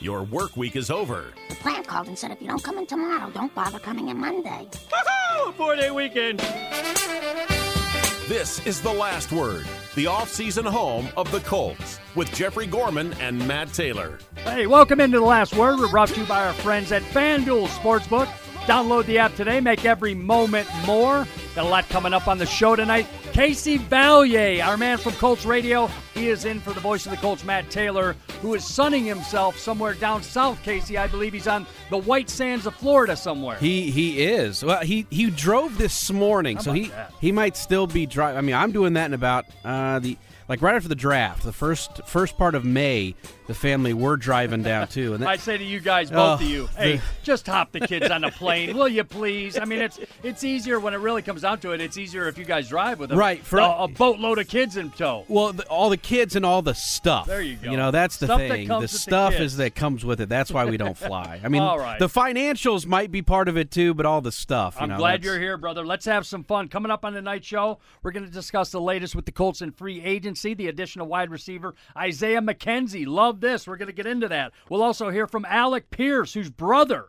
Your work week is over. The plant called and said if you don't come in tomorrow, don't bother coming in Monday. Woohoo! Four day weekend. This is The Last Word, the off-season home of the Colts, with Jeffrey Gorman and Matt Taylor. Hey, welcome into The Last Word. We're brought to you by our friends at FanDuel Sportsbook. Download the app today. Make every moment more. Got a lot coming up on the show tonight. Casey Vallier, our man from Colts Radio, he is in for the voice of the Colts, Matt Taylor, who is sunning himself somewhere down south. Casey, I believe he's on the White Sands of Florida somewhere. He he is. Well, he he drove this morning, How so he that? he might still be driving. I mean, I'm doing that in about uh, the like right after the draft, the first first part of May. The family were driving down too, and that, I say to you guys, both Oh, of you, hey, the- just hop the kids on a plane, will you please? I mean, it's it's easier when it really comes down to it. It's easier if you guys drive with them. Right, for- a, a boatload of kids in tow. well, the, all the kids and all the stuff. There you go. You know, that's the Stuff thing. comes the with the stuff is that comes with it. That's why we don't fly. I mean, All right. the financials might be part of it too, but all the stuff. You I'm know, glad you're here, brother. Let's have some fun. Coming up on the night show, we're going to discuss the latest with the Colts in free agency, the addition of wide receiver Isaiah McKenzie. Love this. We're going to get into that. We'll also hear from Alec Pierce, whose brother,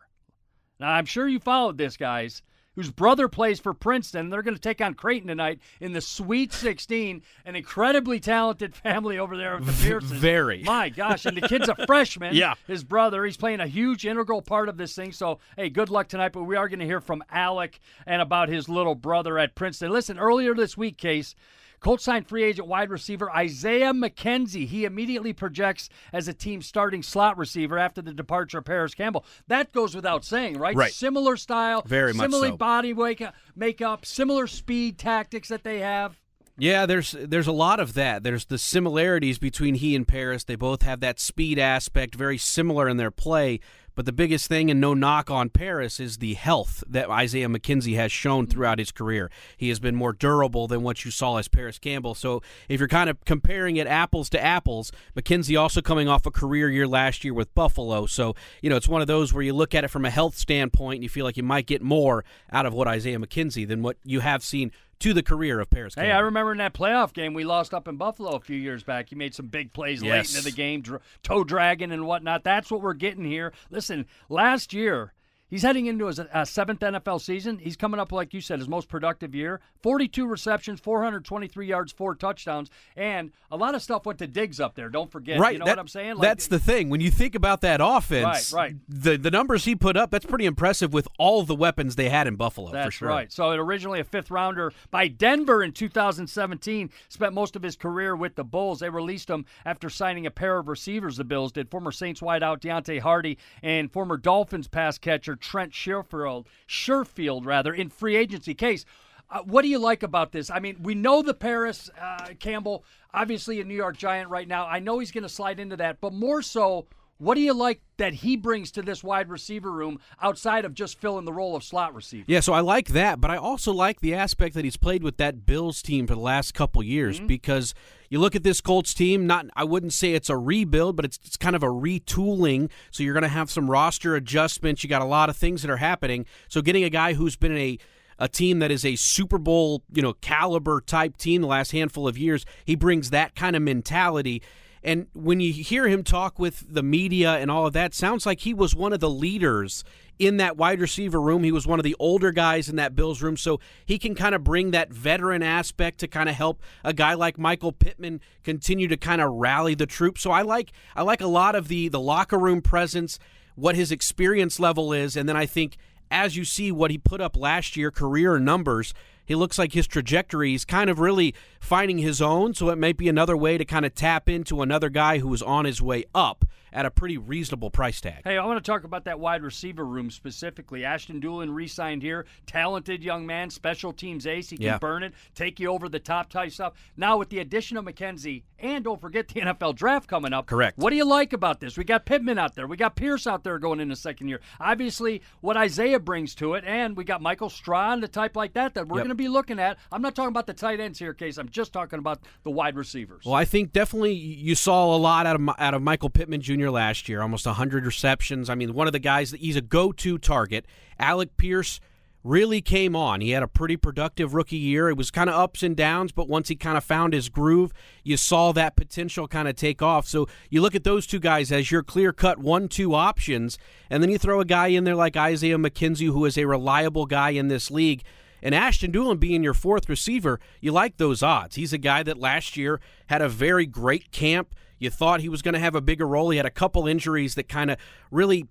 now I'm sure you followed this, guys, whose brother plays for Princeton. They're going to take on Creighton tonight in the Sweet 16. An incredibly talented family over there with the Pearsons. very. My gosh, and the kid's a freshman. Yeah. His brother, he's playing a huge integral part of this thing. So, hey, good luck tonight. But we are going to hear from Alec and about his little brother at Princeton. Listen, earlier this week, Case, Colts signed free agent wide receiver Isaiah McKenzie. He immediately projects as a team starting slot receiver after the departure of Paris Campbell. That goes without saying, right? Right. Similar style, Very much similar so. body wake makeup, similar speed tactics that they have. Yeah, there's there's a lot of that. There's the similarities between he and Paris. They both have that speed aspect, very similar in their play. But the biggest thing, and no knock on Paris, is the health that Isaiah McKenzie has shown mm-hmm. throughout his career. He has been more durable than what you saw as Paris Campbell. So if you're kind of comparing it apples to apples, McKenzie also coming off a career year last year with Buffalo. So, you know, it's one of those where you look at it from a health standpoint and you feel like you might get more out of what Isaiah McKenzie than what you have seen to the career of Paris Campbell. Hey, I remember in that playoff game we lost up in Buffalo a few years back. He made some big plays late Yes. into the game, dr- toe dragging and whatnot. That's what we're getting here. Listen, last year he's heading into his uh, seventh NFL season. He's coming up, like you said, his most productive year. Forty-two receptions, 423 yards, four touchdowns, and a lot of stuff went to Diggs up there. Don't forget, Right, You know that- what I'm saying? Like, that's the thing. When you think about that offense, Right, right. The the numbers he put up, that's pretty impressive with all the weapons they had in Buffalo. That's for sure. right. So it originally a fifth rounder by Denver in 2017. Spent most of his career with the Bulls. They released him after signing a pair of receivers. The Bills did. Former Saints wideout Deonte Harty and former Dolphins pass catcher Trent Sherfield, Sherfield rather, in free agency case. Uh, what do you like about this? I mean, we know the Paris uh, Campbell, obviously a New York Giant right now. I know he's going to slide into that, but more so, what do you like that he brings to this wide receiver room outside of just filling the role of slot receiver? Yeah, so I like that, but I also like the aspect that he's played with that Bills team for the last couple years Mm-hmm. because you look at this Colts team, not I wouldn't say it's a rebuild, but it's, it's kind of a retooling. So you're going to have some roster adjustments. You got a lot of things that are happening. So getting a guy who's been in a a team that is a Super Bowl, you know, caliber type team the last handful of years, he brings that kind of mentality. And when you hear him talk with the media and all of that, sounds like he was one of the leaders in that wide receiver room. He was one of the older guys in that Bills room, so he can kind of bring that veteran aspect to kind of help a guy like Michael Pittman continue to kind of rally the troops. So I like I like a lot of the the locker room presence, what his experience level is, and then I think as you see what he put up last year, career numbers, he looks like his trajectory is kind of really finding his own. So it might be another way to kind of tap into another guy who is on his way up at a pretty reasonable price tag. Hey, I want to talk about that wide receiver room specifically. Ashton Dulin re-signed here, talented young man, special teams ace. He can Yeah. burn it, take you over the top type stuff. Now with the addition of McKenzie, and don't forget the NFL draft coming up. Correct. What do you like about this? We got Pittman out there, we got Pierce out there going into second year. Obviously, what Isaiah brings to it, and we got Michael Strachan, the type like that that we're Yep. going to be looking at. I'm not talking about the tight ends here, case. I'm just talking about the wide receivers. Well, I think definitely you saw a lot out of out of Michael Pittman Jr. last year, almost 100 receptions. I mean, one of the guys that he's a go-to target. Alec Pierce really came on. He had a pretty productive rookie year. It was kind of ups and downs, but once he kind of found his groove, you saw that potential kind of take off. So you look at those two guys as your clear cut one two options, and then you throw a guy in there like Isaiah McKenzie, who is a reliable guy in this league. And Ashton Dulin being your fourth receiver, you like those odds. He's a guy that last year had a very great camp. You thought he was going to have a bigger role. He had a couple injuries that kind of really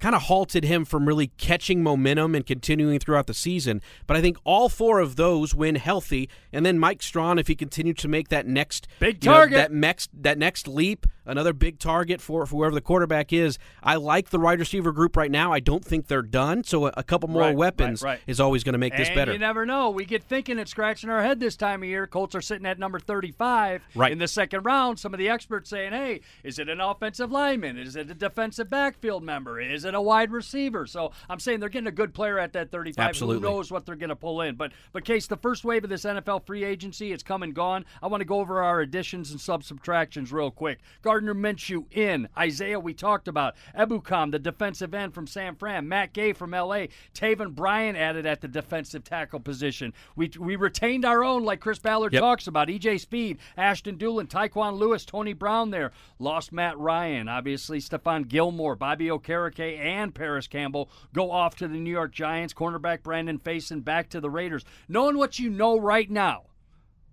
kind of halted him from really catching momentum and continuing throughout the season. But I think all four of those win healthy, and then Mike Strachan, if he continued to make that next big target, know, that next that next leap, another big target for, for whoever the quarterback is. I like the wide receiver group right now. I don't think they're done, so a, a couple more right, weapons right, right. is always going to make and this better. You never know. We get thinking and scratching our head this time of year. Colts are sitting at number 35 right. in the second round. Some of the experts saying, "Hey, is it an offensive lineman? Is it a defensive backfield member? Is it a wide receiver?" So I'm saying they're getting a good player at that 35. Absolutely. Who knows what they're going to pull in? But but case the first wave of this NFL free agency, it's come and gone. I want to go over our additions and sub subtractions real quick. Gardner Minshew in. Isaiah, we talked about. Ebukam, the defensive end from San Fran. Matt Gay from LA. Taven Bryan added at the defensive tackle position. We, we retained our own, like Chris Ballard yep. talks about. EJ Speed, Ashton Dulin, Tyquan Lewis, Tony Brown there. Lost Matt Ryan. Obviously, Stephon Gilmore, Bobby Okereke, and Paris Campbell go off to the New York Giants. Cornerback Brandon Facyson back to the Raiders. Knowing what you know right now,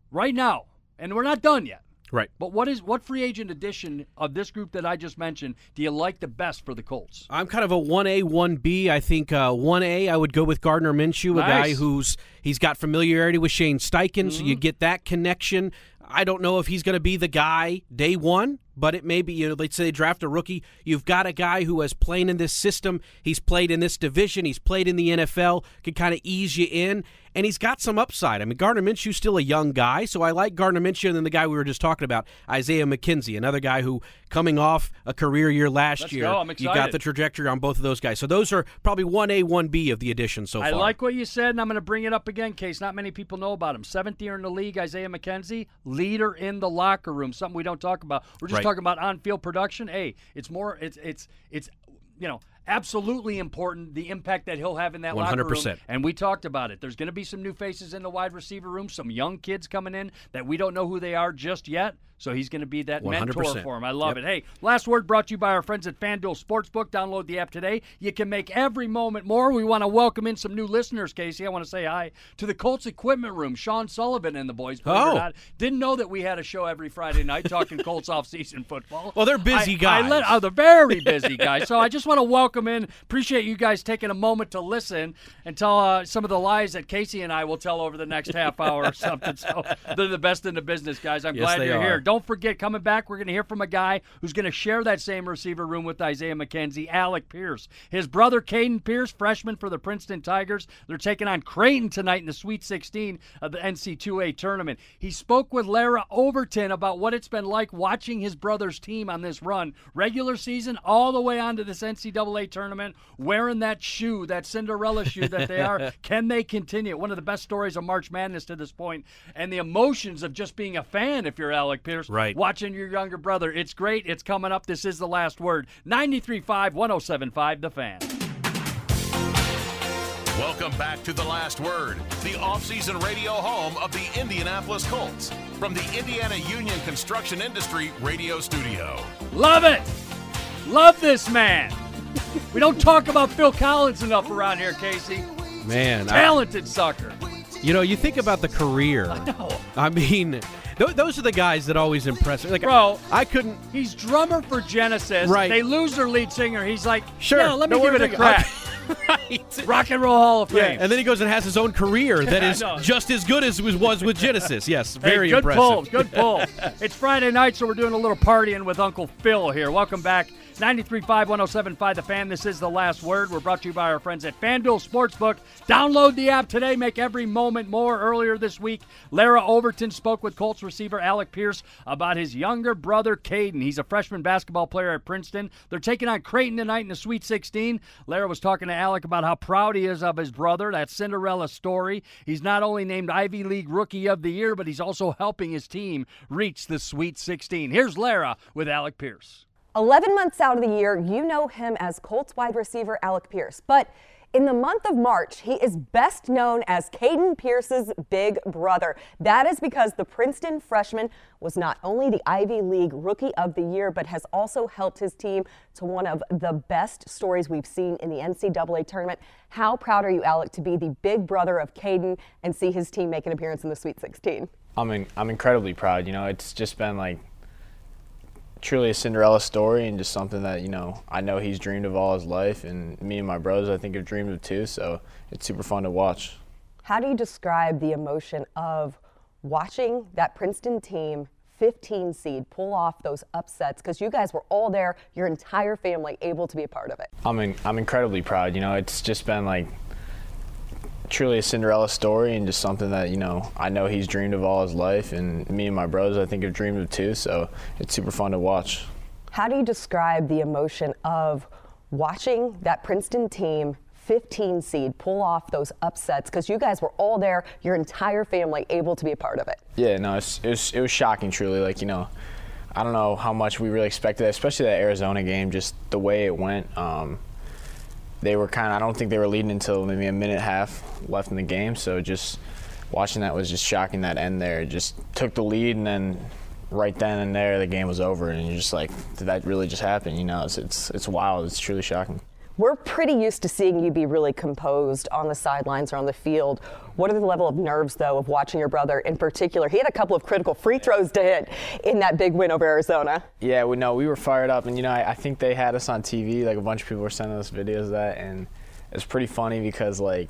right now, and we're not done yet. Right. But what is what free agent addition of this group that I just mentioned do you like the best for the Colts? I'm kind of a 1A, 1B. I think uh, 1A, I would go with Gardner Minshew, nice. a guy who's he's got familiarity with Shane Steichen, mm-hmm. so you get that connection. I don't know if he's going to be the guy day one, but it may be, you know, let's say they draft a rookie. You've got a guy who has played in this system. He's played in this division. He's played in the NFL, can kind of ease you in and he's got some upside. I mean, Gardner Minshew's still a young guy, so I like Gardner Minshew and then the guy we were just talking about, Isaiah McKenzie, another guy who coming off a career year last Let's year. Go. I'm you got the trajectory on both of those guys. So those are probably 1A, 1B of the addition so far. I like what you said, and I'm going to bring it up again case not many people know about him. Seventh year in the league, Isaiah McKenzie, leader in the locker room, something we don't talk about. We're just right. talking about on-field production. Hey, it's more, it's, it's, it's, you know, absolutely important the impact that he'll have in that 100%. locker room. And we talked about it. There's going to be some new faces in the wide receiver room, some young kids coming in that we don't know who they are just yet. So he's going to be that 100%. mentor for him. I love yep. it. Hey, last word brought to you by our friends at FanDuel Sportsbook. Download the app today. You can make every moment more. We want to welcome in some new listeners, Casey. I want to say hi to the Colts Equipment Room, Sean Sullivan and the boys. Oh. Not, didn't know that we had a show every Friday night talking Colts off-season football. Well, they're busy I, guys. I let, oh, they're very busy guys. so I just want to welcome in. Appreciate you guys taking a moment to listen and tell uh, some of the lies that Casey and I will tell over the next half hour or something. So they're the best in the business, guys. I'm yes, glad you're are. here. Don't forget, coming back we're going to hear from a guy who's going to share that same receiver room with Isaiah McKenzie, Alec Pierce. His brother, Caden Pierce, freshman for the Princeton Tigers. They're taking on Creighton tonight in the Sweet 16 of the NC2A tournament. He spoke with Larra Overton about what it's been like watching his brother's team on this run, regular season, all the way on to this NCAA tournament, wearing that shoe, that Cinderella shoe that they are. Can they continue? One of the best stories of March Madness to this point, and the emotions of just being a fan if you're Alec Pierce, right. watching your younger brother. It's great. It's coming up. This is the last word. 93.5, 107.5, The Fan. Welcome back to The Last Word, the off-season radio home of the Indianapolis Colts from the Indiana Union Construction Industry radio studio. Love it. Love this man. We don't talk about Phil Collins enough around here, Casey. Man, talented I, sucker. You know, you think about the career. I know. I mean, th- those are the guys that always impress me. Like, Bro, I couldn't. He's drummer for Genesis. Right. They lose their lead singer. He's like, sure. Yeah, let me no, give it a crack. right. Rock and Roll Hall of Fame. Yeah, and then he goes and has his own career that is just as good as it was with Genesis. Yes, very hey, good impressive. pull, good pull. it's Friday night, so we're doing a little partying with Uncle Phil here. Welcome back. 93.5, 107.5 The Fan. This is The Last Word. We're brought to you by our friends at FanDuel Sportsbook. Download the app today. Make every moment more. Earlier this week, Larra Overton spoke with Colts receiver Alec Pierce about his younger brother, Caden. He's a freshman basketball player at Princeton. They're taking on Creighton tonight in the Sweet 16. Larra was talking to Alec about how proud he is of his brother, that Cinderella story. He's not only named Ivy League Rookie of the Year, but he's also helping his team reach the Sweet 16. Here's Larra with Alec Pierce. 11 months out of the year, you know him as Colts wide receiver Alec Pierce. But In the month of March, he is best known as Caden Pierce's big brother. That is because the Princeton freshman was not only the Ivy League Rookie of the Year, but has also helped his team to one of the best stories we've seen in the NCAA tournament. How proud are you, Alec, to be the big brother of Caden and see his team make an appearance in the Sweet 16? I'm I'm incredibly proud. You know, it's just been like truly a Cinderella story and just something that you know I know he's dreamed of all his life, and me and my brothers I think have dreamed of too. So it's super fun to watch. How do you describe the emotion of watching that Princeton team 15 seed pull off those upsets because you guys were all there, your entire family able to be a part of it? I'm in, I'm incredibly proud. You know, it's just been like truly a Cinderella story and just something that you know I know he's dreamed of all his life, and me and my brothers I think have dreamed of too. So it's super fun to watch. How do you describe the emotion of watching that Princeton team 15 seed pull off those upsets because you guys were all there, your entire family able to be a part of it? Yeah, no, it was, it was shocking, truly. Like, you know, I don't know how much we really expected, especially that Arizona game, just the way it went. Um, they were kind of, I don't think they were leading until maybe a minute and a half left in the game. So just watching that was just shocking that end there. Just took the lead and then right then and there the game was over and you're just like, did that really just happen? You know, it's, it's, it's wild. It's truly shocking. We're pretty used to seeing you be really composed on the sidelines or on the field. What are the level of nerves, though, of watching your brother in particular? He had a couple of critical free throws to hit in that big win over Arizona. Yeah, we know we were fired up, and you know, I, I think they had us on TV. Like a bunch of people were sending us videos of that, and it's pretty funny because like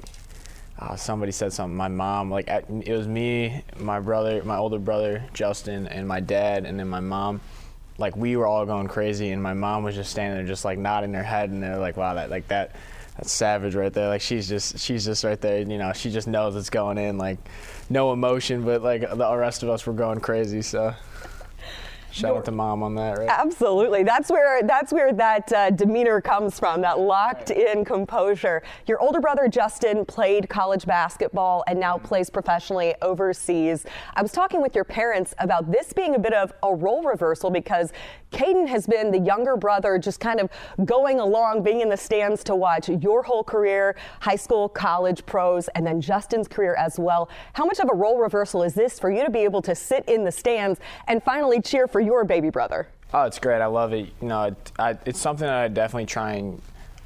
uh, somebody said something. My mom, like it was me, my brother, my older brother Justin, and my dad, and then my mom like we were all going crazy, and my mom was just standing there, just like nodding her head, and they're like, "Wow, that like that." That's savage right there. Like she's just she's just right there. You know, she just knows it's going in. Like no emotion, but like the rest of us were going crazy. So Shout out to mom on that, right? Absolutely. That's where that's where that uh, demeanor comes from, that locked in composure. Your older brother Justin played college basketball and now plays professionally overseas. I was talking with your parents about this being a bit of a role reversal because Caden has been the younger brother just kind of going along, being in the stands to watch your whole career, high school, college, pros, and then Justin's career as well. How much of a role reversal is this for you to be able to sit in the stands and finally cheer for your baby brother? Oh, it's great. I love it. You know, it, I, it's something that I definitely try and,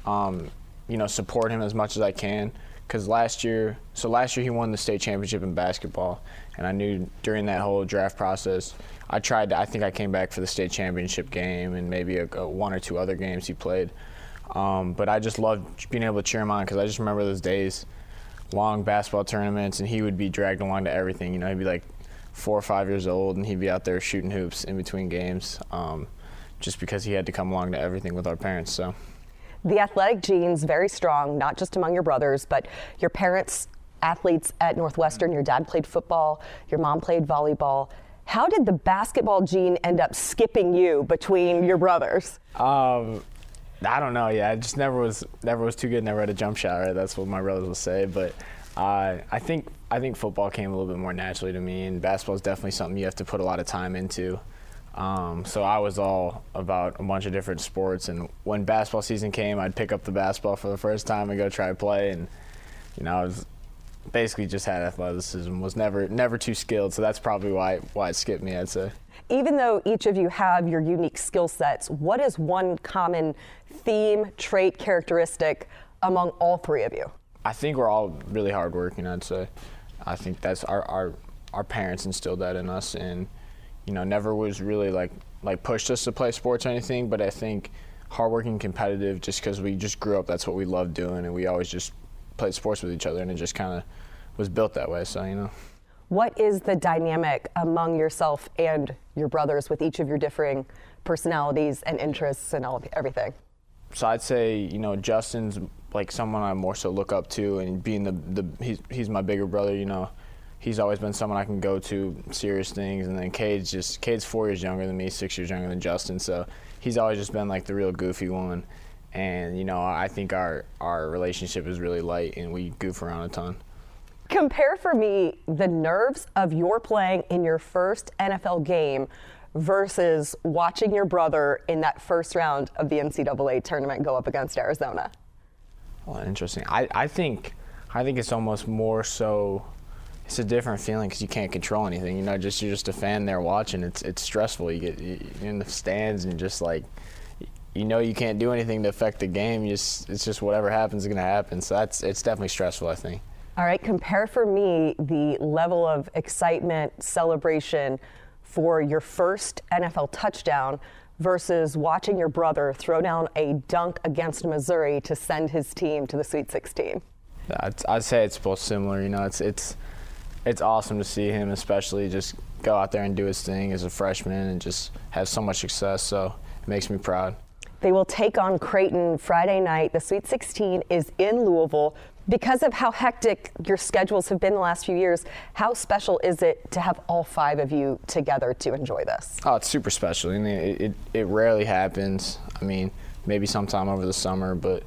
um, you know, support him as much as I can. Because last year, so last year he won the state championship in basketball, and I knew during that whole draft process, I tried. To, I think I came back for the state championship game and maybe a, a one or two other games he played. Um, but I just loved being able to cheer him on because I just remember those days, long basketball tournaments, and he would be dragged along to everything. You know, he'd be like four or five years old, and he'd be out there shooting hoops in between games, um, just because he had to come along to everything with our parents. So. The athletic genes very strong, not just among your brothers, but your parents athletes at Northwestern. Your dad played football, your mom played volleyball. How did the basketball gene end up skipping you between your brothers? Um, I don't know. Yeah, I just never was never was too good. Never had a jump shot. Right, that's what my brothers will say. But uh, I think I think football came a little bit more naturally to me, and basketball is definitely something you have to put a lot of time into. Um, so I was all about a bunch of different sports, and when basketball season came, I'd pick up the basketball for the first time and go try to play, and you know I was basically just had athleticism, was never never too skilled, so that's probably why why it skipped me. I'd say. Even though each of you have your unique skill sets, what is one common theme, trait, characteristic among all three of you? I think we're all really hardworking. I'd say. I think that's our our our parents instilled that in us, and you know, never was really like like pushed us to play sports or anything. But I think hardworking, competitive, just because we just grew up, that's what we loved doing, and we always just played sports with each other, and it just kind of was built that way. So you know. What is the dynamic among yourself and your brothers with each of your differing personalities and interests and all of everything? So I'd say you know Justin's like someone I more so look up to, and being the the he's he's my bigger brother. You know, he's always been someone I can go to serious things. And then Cade's just Cade's four years younger than me, six years younger than Justin. So he's always just been like the real goofy one. And you know, I think our our relationship is really light, and we goof around a ton. Compare for me the nerves of your playing in your first NFL game versus watching your brother in that first round of the NCAA tournament go up against Arizona. Well, interesting. I, I think I think it's almost more so. It's a different feeling because you can't control anything. You know, just you're just a fan there watching. It's it's stressful. You get in the stands and just like you know you can't do anything to affect the game. You just it's just whatever happens is going to happen. So that's it's definitely stressful. I think. All right, compare for me the level of excitement, celebration for your first NFL touchdown versus watching your brother throw down a dunk against Missouri to send his team to the Sweet 16. I'd, I'd say it's both similar. You know, it's it's it's awesome to see him, especially just go out there and do his thing as a freshman and just have so much success. So it makes me proud. They will take on Creighton Friday night. The Sweet 16 is in Louisville. Because of how hectic your schedules have been the last few years, how special is it to have all five of you together to enjoy this? Oh, it's super special. I mean, it, it, it rarely happens. I mean, maybe sometime over the summer, but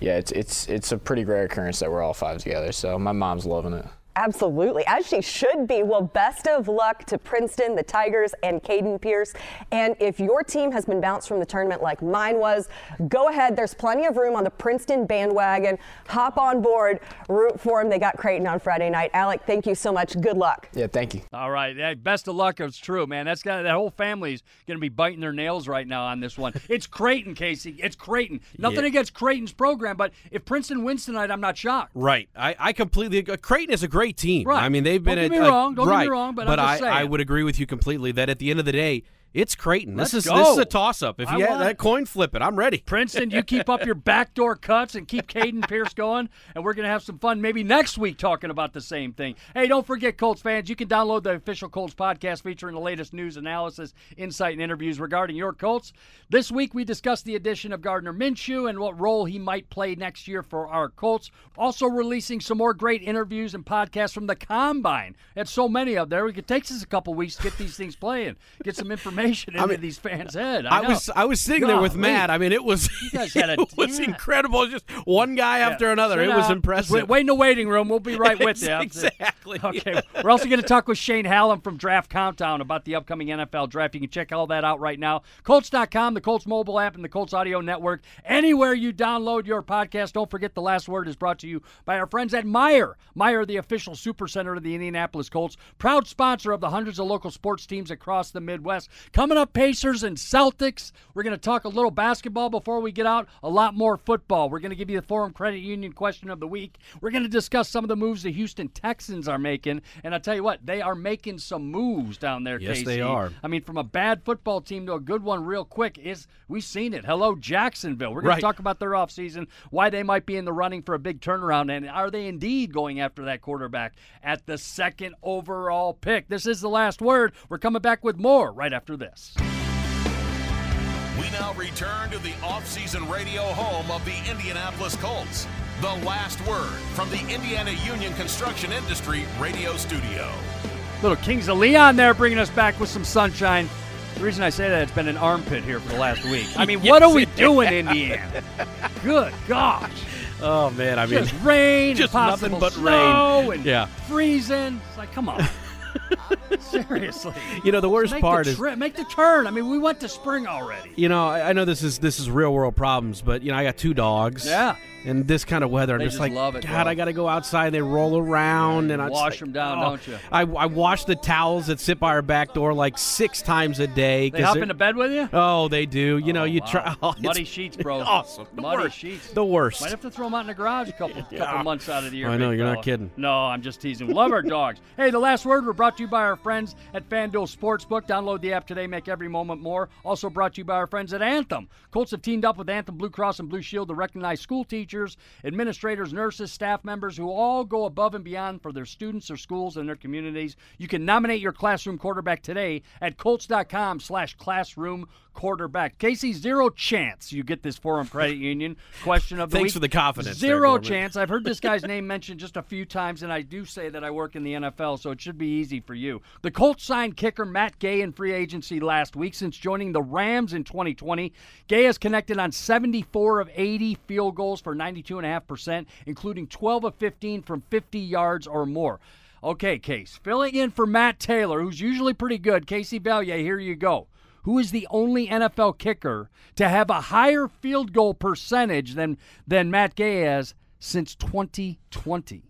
yeah, it's it's it's a pretty rare occurrence that we're all five together. So my mom's loving it. Absolutely, as she should be. Well, best of luck to Princeton, the Tigers, and Caden Pierce. And if your team has been bounced from the tournament like mine was, go ahead. There's plenty of room on the Princeton bandwagon. Hop on board, root for them. They got Creighton on Friday night. Alec, thank you so much. Good luck. Yeah, thank you. All right, yeah, best of luck. It's true, man. That's got that whole family's going to be biting their nails right now on this one. It's Creighton, Casey. It's Creighton. Nothing Yeah. against Creighton's program, but if Princeton wins tonight, I'm not shocked. Right. I, I completely agree. Creighton is a great team. Right. I mean, they've been Don't get me a- wrong. Don't get me wrong, but I'm I. I would agree with you completely that at the end of the day, it's Creighton. Let's this is go. this is a toss up. If I you want that coin flip it, I'm ready. Princeton, you keep up your backdoor cuts and keep Caden Pierce going, and we're going to have some fun maybe next week talking about the same thing. Hey, don't forget, Colts fans, you can download the official Colts podcast featuring the latest news, analysis, insight, and interviews regarding your Colts. This week, we discussed the addition of Gardner Minshew and what role he might play next year for our Colts. Also, releasing some more great interviews and podcasts from the Combine. Had so many of there. It takes us a couple weeks to get these things playing, get some information into mean, these fans' head. I, I, was I was sitting there with. Matt. I mean, it was a- it was yeah. incredible. Just one guy after another. Sit It was impressive. Wait, wait in the waiting room. We'll be right with you. Exactly. Okay. We're also going to talk with Shane Hallam from Draft Countdown about the upcoming NFL draft. You can check all that out right now. Colts.com, the Colts mobile app, and the Colts audio network. Anywhere you download your podcast, don't forget the last word is brought to you by our friends at Meijer. Meijer, the official super center of the Indianapolis Colts, proud sponsor of the hundreds of local sports teams across the Midwest. Coming up, Pacers and Celtics. We're going to talk a little basketball before we get out, a lot more football. We're going to give you the Forum Credit Union question of the week. We're going to discuss some of the moves the Houston Texans are making. And I'll tell you what, they are making some moves down there, Yes, KC. they are. I mean, from a bad football team to a good one real quick is we've seen it. Hello, Jacksonville. We're going Right. to talk about their offseason, why they might be in the running for a big turnaround, and are they indeed going after that quarterback at the second overall pick? This is the last word. We're coming back with more right after this. We now return to the offseason radio home of the Indianapolis Colts. The last word from the Indiana Union Construction Industry radio studio. Little Kings of Leon there bringing us back with some sunshine. The reason I say that, it's been an armpit here for the last week. I mean, what are we doing, Indiana? Good gosh. Oh man, I mean, Just rain, just nothing but snow, rain. and Yeah. freezing. It's like, come on. Seriously. you know the worst Make part the is make the turn. I mean, we went to spring already. you know I, I know this is this is real world problems, but you know I got two dogs. Yeah. And this kind of weather, I'm They just just like, love it, God, bro. I got to go outside. And they roll around, and I just Wash like, 'em down, oh. don't you? I, I wash the towels that sit by our back door like six times a day. They 'cause hop they're- into bed with you? Oh, they do. You know, Oh, you wow. try. Oh, it's Muddy sheets, bro. Awesome. The Muddy worst. sheets. The worst. Might have to throw them out in the garage a couple couple months out of the year. I know, big you're not fella. kidding. No, I'm just teasing. Love our dogs. Hey, the last word. We're brought to you by our friends at FanDuel Sportsbook. Download the app today. Make every moment more. Also brought to you by our friends at Anthem. Colts have teamed up with Anthem Blue Cross and Blue Shield to recognize school teachers, administrators, nurses, staff members who all go above and beyond for their students, their schools, and their communities. You can nominate your classroom quarterback today at Colts.com slash classroom quarterback. Casey, zero chance you get this Forum Credit Union question of the Thanks week. for the confidence Zero Gorman. chance. I've heard this guy's name mentioned just a few times, and I do say that I work in the NFL, so it should be easy for you. The Colts signed kicker Matt Gay in free agency last week since joining the Rams in 2020. Gay has connected on 74 of 80 field goals for 92.5%, including 12 of 15 from 50 yards or more. Okay, Case, filling in for Matt Taylor, who's usually pretty good. Casey Vallier, here you go. Who is the only NFL kicker to have a higher field goal percentage than than Matt Gay has since 2020.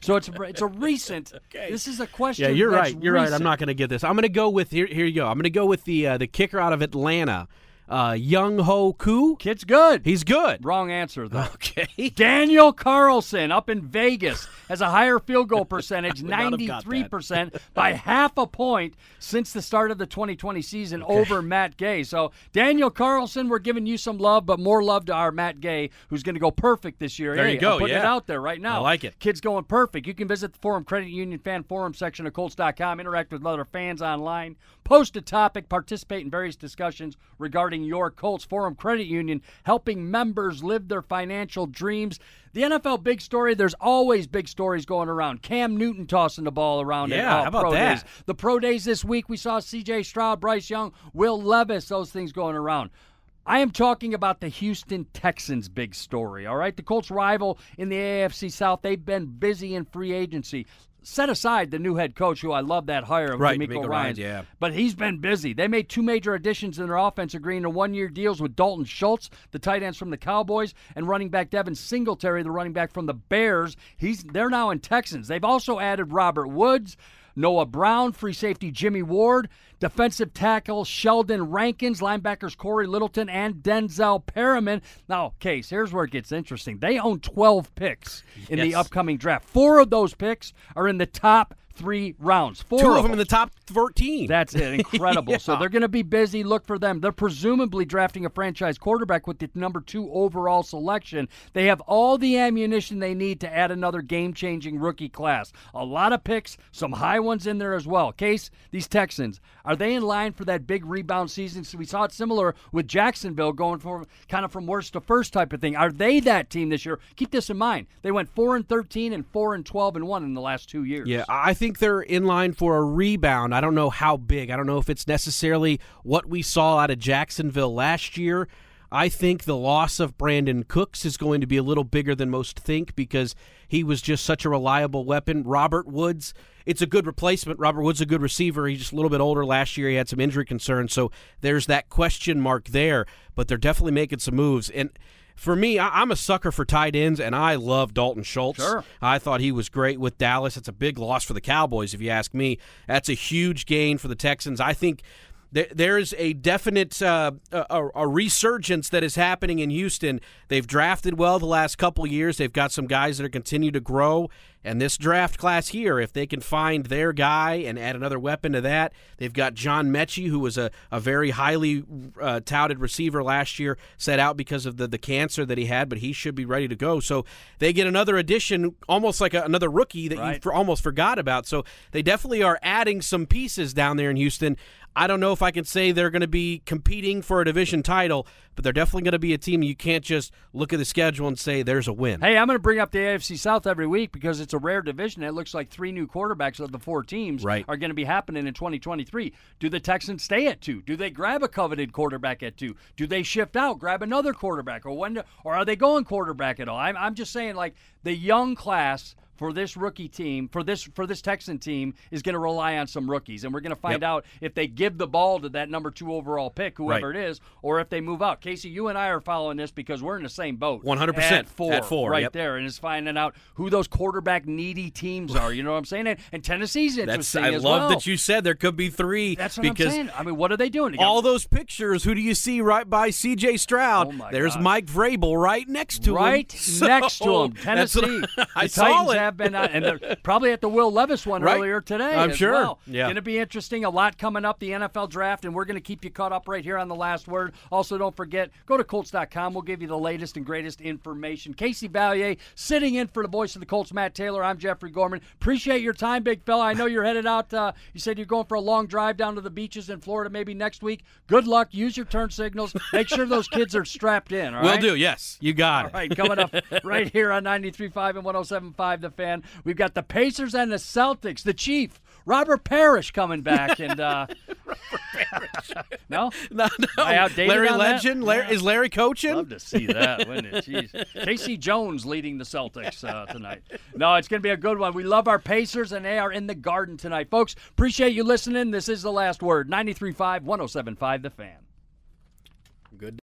So it's a, it's a recent. This is a question. Yeah, you're that's right. You're right. I'm not going to get this. I'm going to go with here. Here you go. I'm going to go with the uh, the kicker out of Atlanta, uh, Younghoe Koo. Kid's good. He's good. Wrong answer though. Okay. Daniel Carlson up in Vegas has a higher field goal percentage, not have got that. 93% by half a point since the start of the 2020 season over Matt Gay. So, Daniel Carlson, we're giving you some love, but more love to our Matt Gay, who's going to go perfect this year. There Hey, you go, I'm putting it out there right now. I like it. Kids going perfect. You can visit the forum, Credit Union Fan Forum section of Colts.com, interact with other fans online, post a topic, participate in various discussions regarding your Colts Forum Credit Union, helping members live their financial dreams. The NFL big story, there's always big stories going around. Cam Newton tossing the ball around at Yeah, how about pro that? days. The pro days this week, we saw CJ Stroud, Bryce Young, Will Levis, those things going around. I am talking about the Houston Texans big story, all right? The Colts rival in the AFC South, they've been busy in free agency. Set aside the new head coach, who I love that hire of Right, DeMeco DeMeco Ryans, Ryans, yeah. but he's been busy. They made two major additions in their offense, agreeing to one-year deals with Dalton Schultz, the tight ends from the Cowboys, and running back Devin Singletary, the running back from the Bears. He's they're now in Texans. They've also added Robert Woods. Noah Brown, free safety Jimmy Ward, defensive tackle Sheldon Rankins, linebackers Cory Littleton, and Denzel Perryman. Now, Case, here's where it gets interesting. They own 12 picks in the upcoming draft. Four of those picks are in the top three rounds. Four Two of of them in the top 14. that's it. Incredible. So they're going to be busy. Look for them. They're presumably drafting a franchise quarterback with the number two overall selection. They have all the ammunition they need to add another game changing rookie class. A lot of picks, some high ones in there as well. Case, these Texans, are they in line for that big rebound season? So we saw it similar with Jacksonville going from kind of from worst to first type of thing. Are they that team this year? Keep this in mind. They went 4 and 13 and 4 and 12 and 1 in the last two years. Yeah, I think they're in line for a rebound. I don't know how big. I don't know if it's necessarily what we saw out of Jacksonville last year. I think the loss of Brandin Cooks is going to be a little bigger than most think because he was just such a reliable weapon. Robert Woods, it's a good replacement. Robert Woods a good receiver. He's just a little bit older last year. He had some injury concerns, so there's that question mark there. But they're definitely making some moves. And for me, I- I'm a sucker for tight ends, and I love Dalton Schultz. Sure. I thought he was great with Dallas. It's a big loss for the Cowboys, if you ask me. That's a huge gain for the Texans. I think there, there's a definite uh, a, a resurgence that is happening in Houston. They've drafted well the last couple years. They've got some guys that are continue to grow. And this draft class here, if they can find their guy and add another weapon to that, they've got John Metchie, who was a, a very highly uh, touted receiver last year, set out because of the, the cancer that he had, but he should be ready to go. So they get another addition, almost like a, another rookie that you for, almost forgot about. So they definitely are adding some pieces down there in Houston. I don't know if I can say they're going to be competing for a division title, but they're definitely going to be a team you can't just look at the schedule and say there's a win. Hey, I'm going to bring up the AFC South every week because it's a rare division. It looks like three new quarterbacks of the four teams Right. are going to be happening in 2023. Do the Texans stay at two? Do they grab a coveted quarterback at two? Do they shift out, grab another quarterback, or when? Or are they going quarterback at all? I'm, I'm just saying, like the young class. For this rookie team, for this for this Texan team, is going to rely on some rookies, and we're going to find Yep. out if they give the ball to that number two overall pick, whoever Right. it is, or if they move out. Casey, you and I are following this because we're in the same boat. 100%. at four, At four, right yep. there, and is finding out who those quarterback needy teams are. You know what I'm saying? And, and Tennessee's That's interesting I as love well. that you said there could be three That's what because I'm saying. I mean, what are they doing? They got- all those pictures, who do you see right by C.J. Stroud? Oh, my There's gosh. Mike Vrabel right next to right him. So, next to them, that's what- Tennessee. I the saw it. Have been, uh, and they're probably at the Will Levis one Right. earlier today. I'm as sure. Well. Yeah. Going to be interesting. A lot coming up. The NFL draft, and we're going to keep you caught up right here on the last word. Also, don't forget, go to Colts.com. We'll give you the latest and greatest information. Casey Vallier sitting in for the voice of the Colts, Matt Taylor. I'm Jeffrey Gorman. Appreciate your time, big fella. I know you're headed out. Uh, you said you're going for a long drive down to the beaches in Florida maybe next week. Good luck. Use your turn signals. Make sure those kids are strapped in. All Will right? do. Yes, you got it. All right, coming up right here on 93.5 and 107.5 The Fan. We've got the Pacers and the Celtics, the Chief, Robert Parish coming back. And uh, no, no, no. I outdated Larry? Legend. Larry, Yeah. Is Larry coaching? Love to see that, wouldn't it? Jeez. Casey Jones leading the Celtics uh, tonight. No, it's going to be a good one. We love our Pacers, and they are in the garden tonight. Folks, appreciate you listening. This is The Last Word. 93.5, 107.5 The Fan. Good.